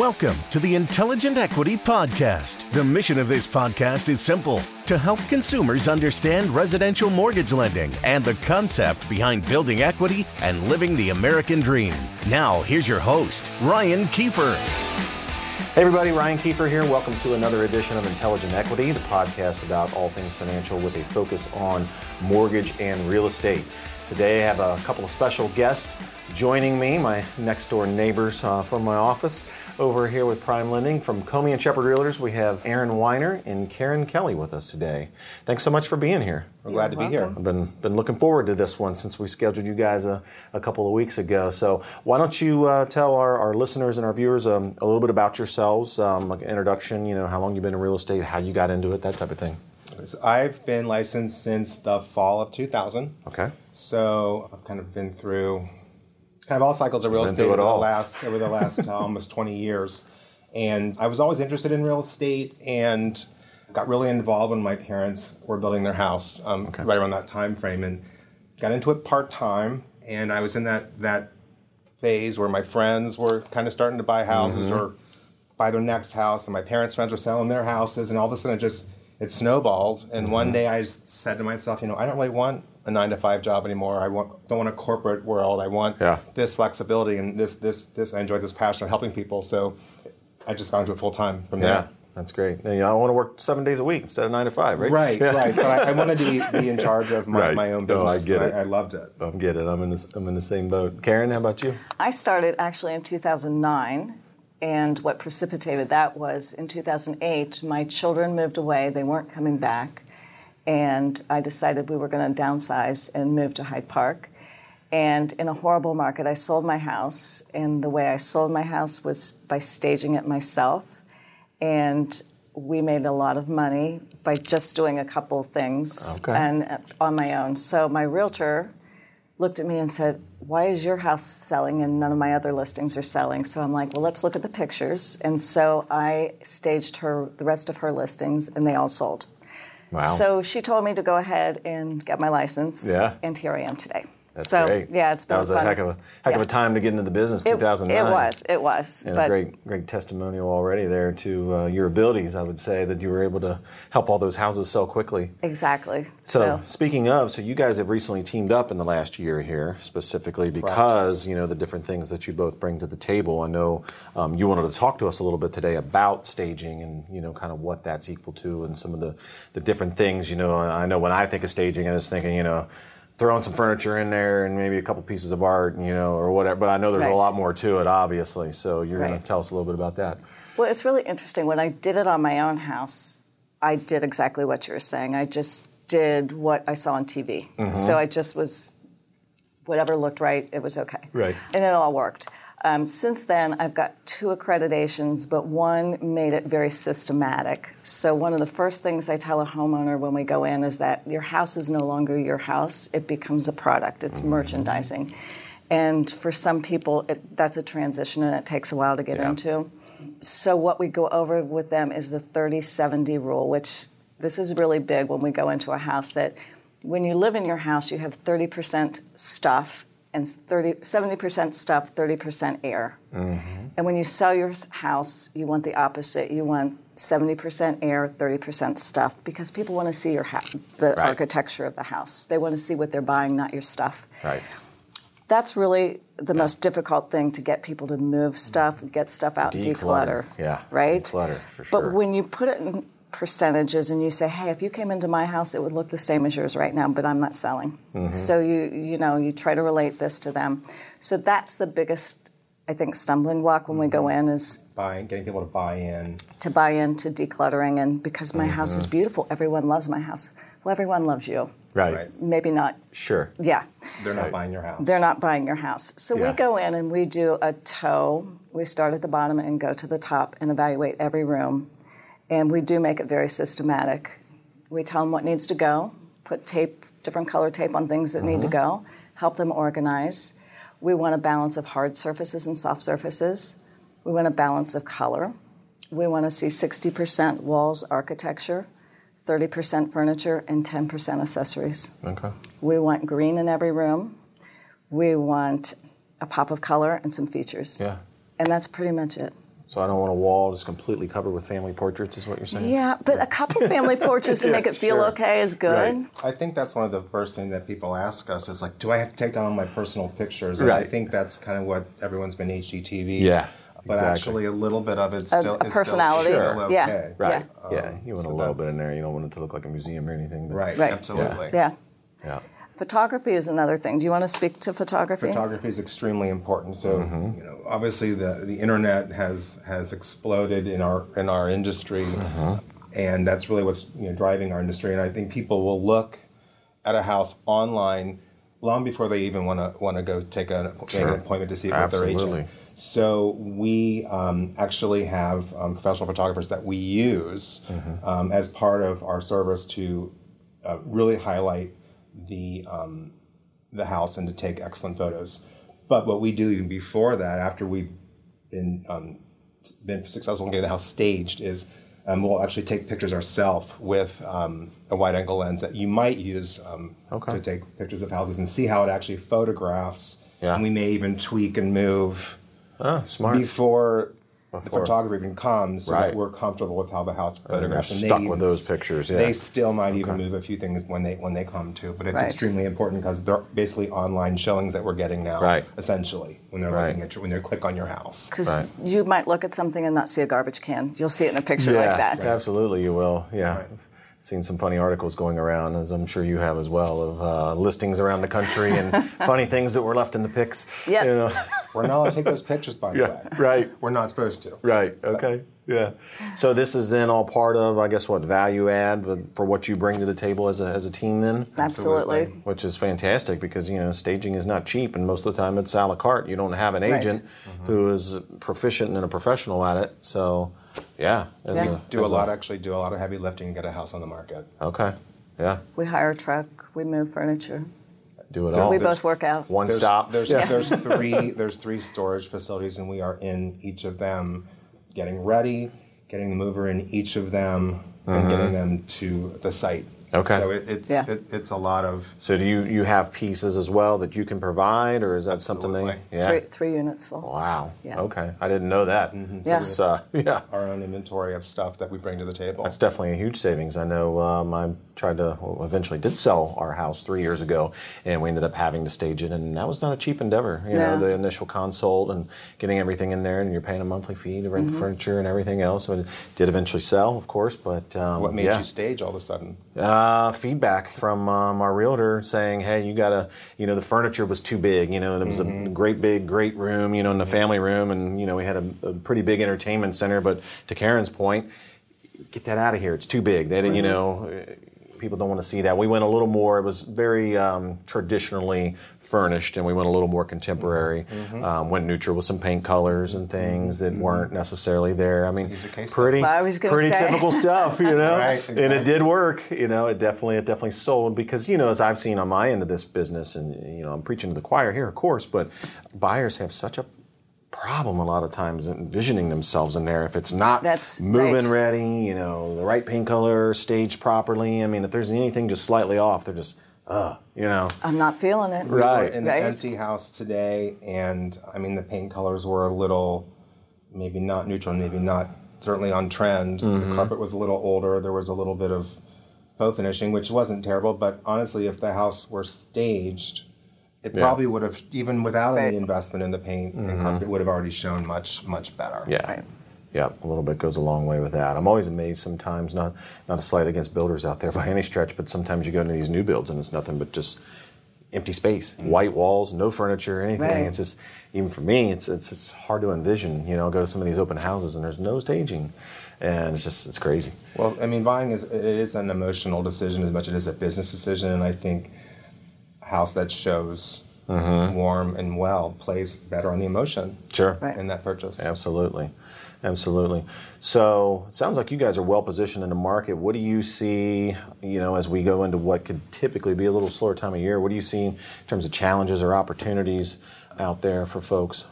Welcome to the Intelligent Equity Podcast. The mission of this podcast is simple to help consumers understand residential mortgage lending and the concept behind building equity and living the American dream. Now, here's your host, Ryan Kiefer. Hey, everybody, Ryan Kiefer here. Welcome to another edition of Intelligent Equity, the podcast about all things financial with a focus on mortgage and real estate. Today, I have a couple of special guests joining me, my next door neighbors uh, from my office. Over here with Prime Lending from Comey and Shepherd Realtors, we have Aaron Weiner and Karen Kelly with us today. Thanks so much for being here. We're glad to be here. I've been been looking forward to this one since we scheduled you guys a, a couple of weeks ago. So why don't you uh, tell our, our listeners and our viewers um, a little bit about yourselves, um, like an introduction, you know, how long you've been in real estate, how you got into it, that type of thing. I've been licensed since the fall of 2000. Okay. So I've kind of been through kind of all cycles of real estate over the last over the last uh, almost 20 years. And I was always interested in real estate and got really involved when my parents were building their house um, right around that time frame and got into it part time. And I was in that that phase where my friends were kind of starting to buy houses or buy their next house, and my parents' friends were selling their houses, and all of a sudden it just it snowballed. And one day I just said to myself, you know, I don't really want a nine to five job anymore. I want don't want a corporate world. I want Yeah. this flexibility and this this this. I enjoy this passion of helping people. So I just got into it full time from Yeah. there. That's great. And, you know, I want to work seven days a week instead of nine to five, right? Right, Yeah. right. But I, I wanted to be, be in charge of my, Right. my own No, I business. get it. I, I loved it. I get it. I'm in, the, I'm in the same boat. Karen, how about you? I started actually in 2009, and what precipitated that was in 2008, my children moved away. They weren't coming back, and I decided we were going to downsize and move to Hyde Park. And in a horrible market, I sold my house, and the way I sold my house was by staging it myself. And we made a lot of money by just doing a couple things Okay. and uh, on my own. So my realtor looked at me and said, Why is your house selling and none of my other listings are selling? So I'm like, Well, let's look at the pictures. And so I staged her the rest of her listings and they all sold. Wow. So she told me to go ahead and get my license. Yeah. And here I am today. That's so great. yeah, it's been that was a fun. heck of a heck of a time to get into the business. 2009. It was. It was. And but a great, great testimonial already there to uh, your abilities. I would say that you were able to help all those houses sell quickly. exactly. So, speaking of, so you guys have recently teamed up in the last year here, specifically because you know the different things that you both bring to the table. I know um, you wanted to talk to us a little bit today about staging and you know kind of what that's equal to and some of the the different things. You know, I know when I think of staging, I was thinking you know. Throwing some furniture in there and maybe a couple pieces of art, you know, or whatever. But I know there's a lot more to it, obviously. So you're going to tell us a little bit about that. Well, it's really interesting. When I did it on my own house, I did exactly what you were saying. I just did what I saw on TV. Mm-hmm. So I just was, whatever looked right, it was okay. Right. And it all worked. Um, since then, I've got two accreditations, but one made it very systematic. So, one of the first things I tell a homeowner when we go in is that your house is no longer your house, it becomes a product, it's merchandising. And for some people, it, that's a transition and it takes a while to get Yeah. into. So, what we go over with them is the 30 70 rule, which this is really big when we go into a house that when you live in your house, you have 30% stuff and 30, 70% stuff, 30% air. Mm-hmm. And when you sell your house, you want the opposite. You want 70% air, 30% stuff, because people want to see your ha- the Right. architecture of the house. They want to see what they're buying, not your stuff Right. that's really the most difficult thing to get people to move stuff, get stuff out, Declutter. declutter. Yeah, Right? declutter, for sure. But when you put it in percentages and you say, hey, if you came into my house, it would look the same as yours right now, but I'm not selling. Mm-hmm. So you you know, you try to relate this to them. So that's the biggest I think stumbling block when we go Mm-hmm. in is Buying, getting people to buy in. to buy into decluttering and because my house Mm-hmm. is beautiful, everyone loves my house. Well, everyone loves you. Right. Right. Maybe not. Sure. Yeah. They're not Right. buying your house. They're not buying your house. So Yeah. we go in and we do a toe. We start at the bottom and go to the top and evaluate every room. And we do make it very systematic. We tell them what needs to go, put tape, different color tape on things that need to uh-huh. go, help them organize. We want a balance of hard surfaces and soft surfaces. We want a balance of color. We want to see 60% walls architecture, 30% furniture, and 10% accessories. Okay. We want green in every room. We want a pop of color and some features. Yeah. And that's pretty much it. So I don't want a wall just completely covered with family portraits, is what you're saying? Yeah, but a couple family portraits to Yeah, make it feel sure. okay is good. Right. I think that's one of the first things that people ask us is like, do I have to take down all my personal pictures? And I think that's kind of what everyone's been HGTV. Yeah, But exactly. actually, a little bit of it's still a is personality. Still, Sure. still Yeah. Right. Yeah. Yeah. You want so a little bit in there. You don't want it to look like a museum or anything. but- Right. Right. Absolutely. Yeah. Yeah. Photography is another thing. Do you want to speak to photography? Photography is extremely important. So Mm-hmm. you know, obviously the, the internet has has exploded in our in our industry, Mm-hmm. and that's really what's you know driving our industry. And I think people will look at a house online long before they even want to want to go take a, make Sure. an appointment to see it with their Absolutely. agent. So we um, actually have um, professional photographers that we use Mm-hmm. um, as part of our service to uh, really highlight the um, the house and to take excellent photos. But what we do even before that, after we've been um, been successful in getting the house staged, is um, we'll actually take pictures ourselves with um, a wide angle lens that you might use um, Okay. to take pictures of houses and see how it actually photographs. Yeah. And we may even tweak and move Ah, smart. before, Before. photographer even comes, so Right. that we're comfortable with how the house they're photographs. And they stuck with those pictures, yeah. They still might even move a few things when they when they come to, but it's Right. extremely important because they're basically online showings that we're getting now. Right. Essentially, when they're Right. looking at your, when they click on your house. Because Right. you might look at something and not see a garbage can. You'll see it in a picture yeah, like that. absolutely, you will. Yeah. Right. Seen some funny articles going around, as I'm sure you have as well, of uh, listings around the country and funny things that were left in the pics. Yep. You know? We're not allowed to take those pictures, by the Yeah, way. right. We're not supposed to. Right. Okay. Yeah. So this is then all part of, I guess, what value add for what you bring to the table as a as a team then, Absolutely. which is fantastic because you know staging is not cheap, and most of the time it's a la carte. You don't have an Right. agent mm-hmm. who is proficient and a professional at it. So, yeah. As Yeah. Do a as lot, actually, do a lot of heavy lifting and get a house on the market. Okay. Yeah. We hire a truck. We move furniture. Do it There- all. we there's- both work out. One There's, stop. There's, Yeah. there's three there's three storage facilities, and we are in each of them, getting ready, getting the mover in each of them, and getting them to the site. Mm-hmm. Okay. So it, it's Yeah. it, it's a lot of So do you you have pieces as well that you can provide, or is that something they? Absolutely. Yeah. Three, three units full. Wow. Yeah. Okay. I didn't know that. Yeah. It's, uh, yeah. our own inventory of stuff that we bring to the table. That's definitely a huge savings. I know um, I tried to, well, eventually did sell our house three years ago, and we ended up having to stage it, and that was not a cheap endeavor. You know, the initial consult and getting everything in there, and you're paying a monthly fee to rent Mm-hmm. the furniture and everything else. So it did eventually sell, of course, but um, what made yeah. you stage all of a sudden? Uh, feedback from um, our realtor saying, "Hey, you gotta, you know, the furniture was too big, you know, and it was a great big, great room, you know, in the family room, and you know, we had a, a pretty big entertainment center. But to Karen's point, get that out of here. It's too big. They, didn't, you know, people don't want to see that. We went a little more. It was very um, traditionally furnished, and we went a little more contemporary. Um, went neutral with some paint colors and things that weren't necessarily there. I mean, Use a case pretty, I pretty say. typical stuff, you know. Right, And it did work. You know, it definitely it definitely sold because you know as I've seen on my end of this business, and you know I'm preaching to the choir here, of course, but buyers have such a problem a lot of times envisioning themselves in there if it's not That's moving right. ready, you know, the right paint color, staged properly. I mean, if there's anything just slightly off, they're just, uh, you know. I'm not feeling it. Right. in Right. an empty house today, and I mean the paint colors were a little, maybe not neutral, maybe not certainly on trend. Mm-hmm. The carpet was a little older. There was a little bit of faux finishing, which wasn't terrible. But honestly, if the house were staged, it Yeah. probably would have, even without Right. any investment in the paint and carpet, it would have already shown much much better. Mm-hmm. Yeah. Right. Yeah, a little bit goes a long way with that. I'm always amazed sometimes, not not a slight against builders out there by any stretch, but sometimes you go into these new builds and it's nothing but just empty space, white walls, no furniture, anything. Right. It's just even for me, it's, it's it's hard to envision. You know, go to some of these open houses and there's no staging, and it's just it's crazy. Well, I mean, buying is it is an emotional decision as much as it is a business decision, and I think a house that shows Mm-hmm. warm and well plays better on the emotion Sure. Right. in that purchase. Absolutely. Absolutely. So it sounds like you guys are well positioned in the market. What do you see, you know, as we go into what could typically be a little slower time of year? What do you see in terms of challenges or opportunities out there for folks?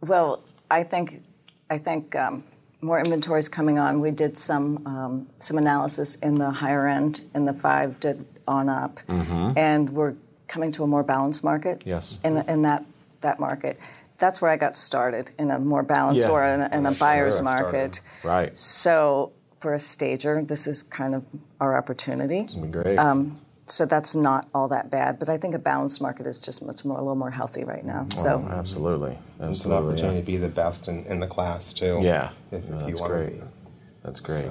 Well, I think I think um, more inventory is coming on. We did some um, some analysis in the higher end, in the five to on up, mm-hmm. and we're coming to a more balanced market. Yes. In, in that that market, that's where I got started in a more balanced Yeah. or in a, in a Sure, buyer's it market. Right. So for a stager, this is kind of our opportunity. It'd be great. Um, so that's not all that bad, but I think a balanced market is just much more a little more healthy right now. So Oh, absolutely. It's an Absolutely. opportunity to be the best in, in the class too. Yeah. If, Yeah, if you that's want to great. be. That's great.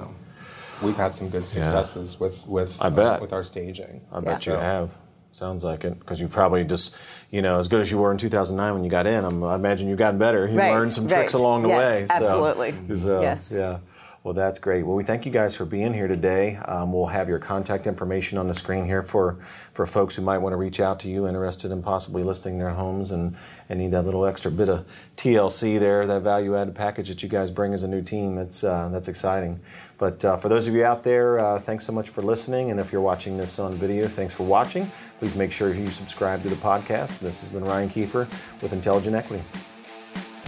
So, we've had some good successes with with I uh, bet. with our staging. I bet you So, have. Sounds like it because you probably just, you know, as good as you were in 2009 when you got in. I'm, I imagine you've gotten better. You Right, learned some tricks along the Yes, way. so- absolutely. so, Yes. Yeah. Well, that's great. Well, we thank you guys for being here today. Um, we'll have your contact information on the screen here for, for folks who might want to reach out to you, interested in possibly listing their homes and, and need that little extra bit of TLC there, that value added package that you guys bring as a new team. That's, uh, that's exciting. But uh, for those of you out there, uh, thanks so much for listening. And if you're watching this on video, thanks for watching. Please make sure you subscribe to the podcast. This has been Ryan Kiefer with Intelligent Equity.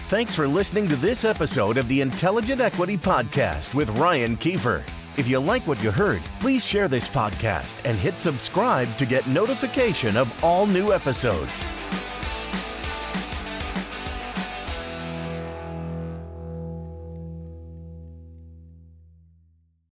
Thanks for listening to this episode of the Intelligent Equity Podcast with Ryan Kiefer. If you like what you heard, please share this podcast and hit subscribe to get notification of all new episodes.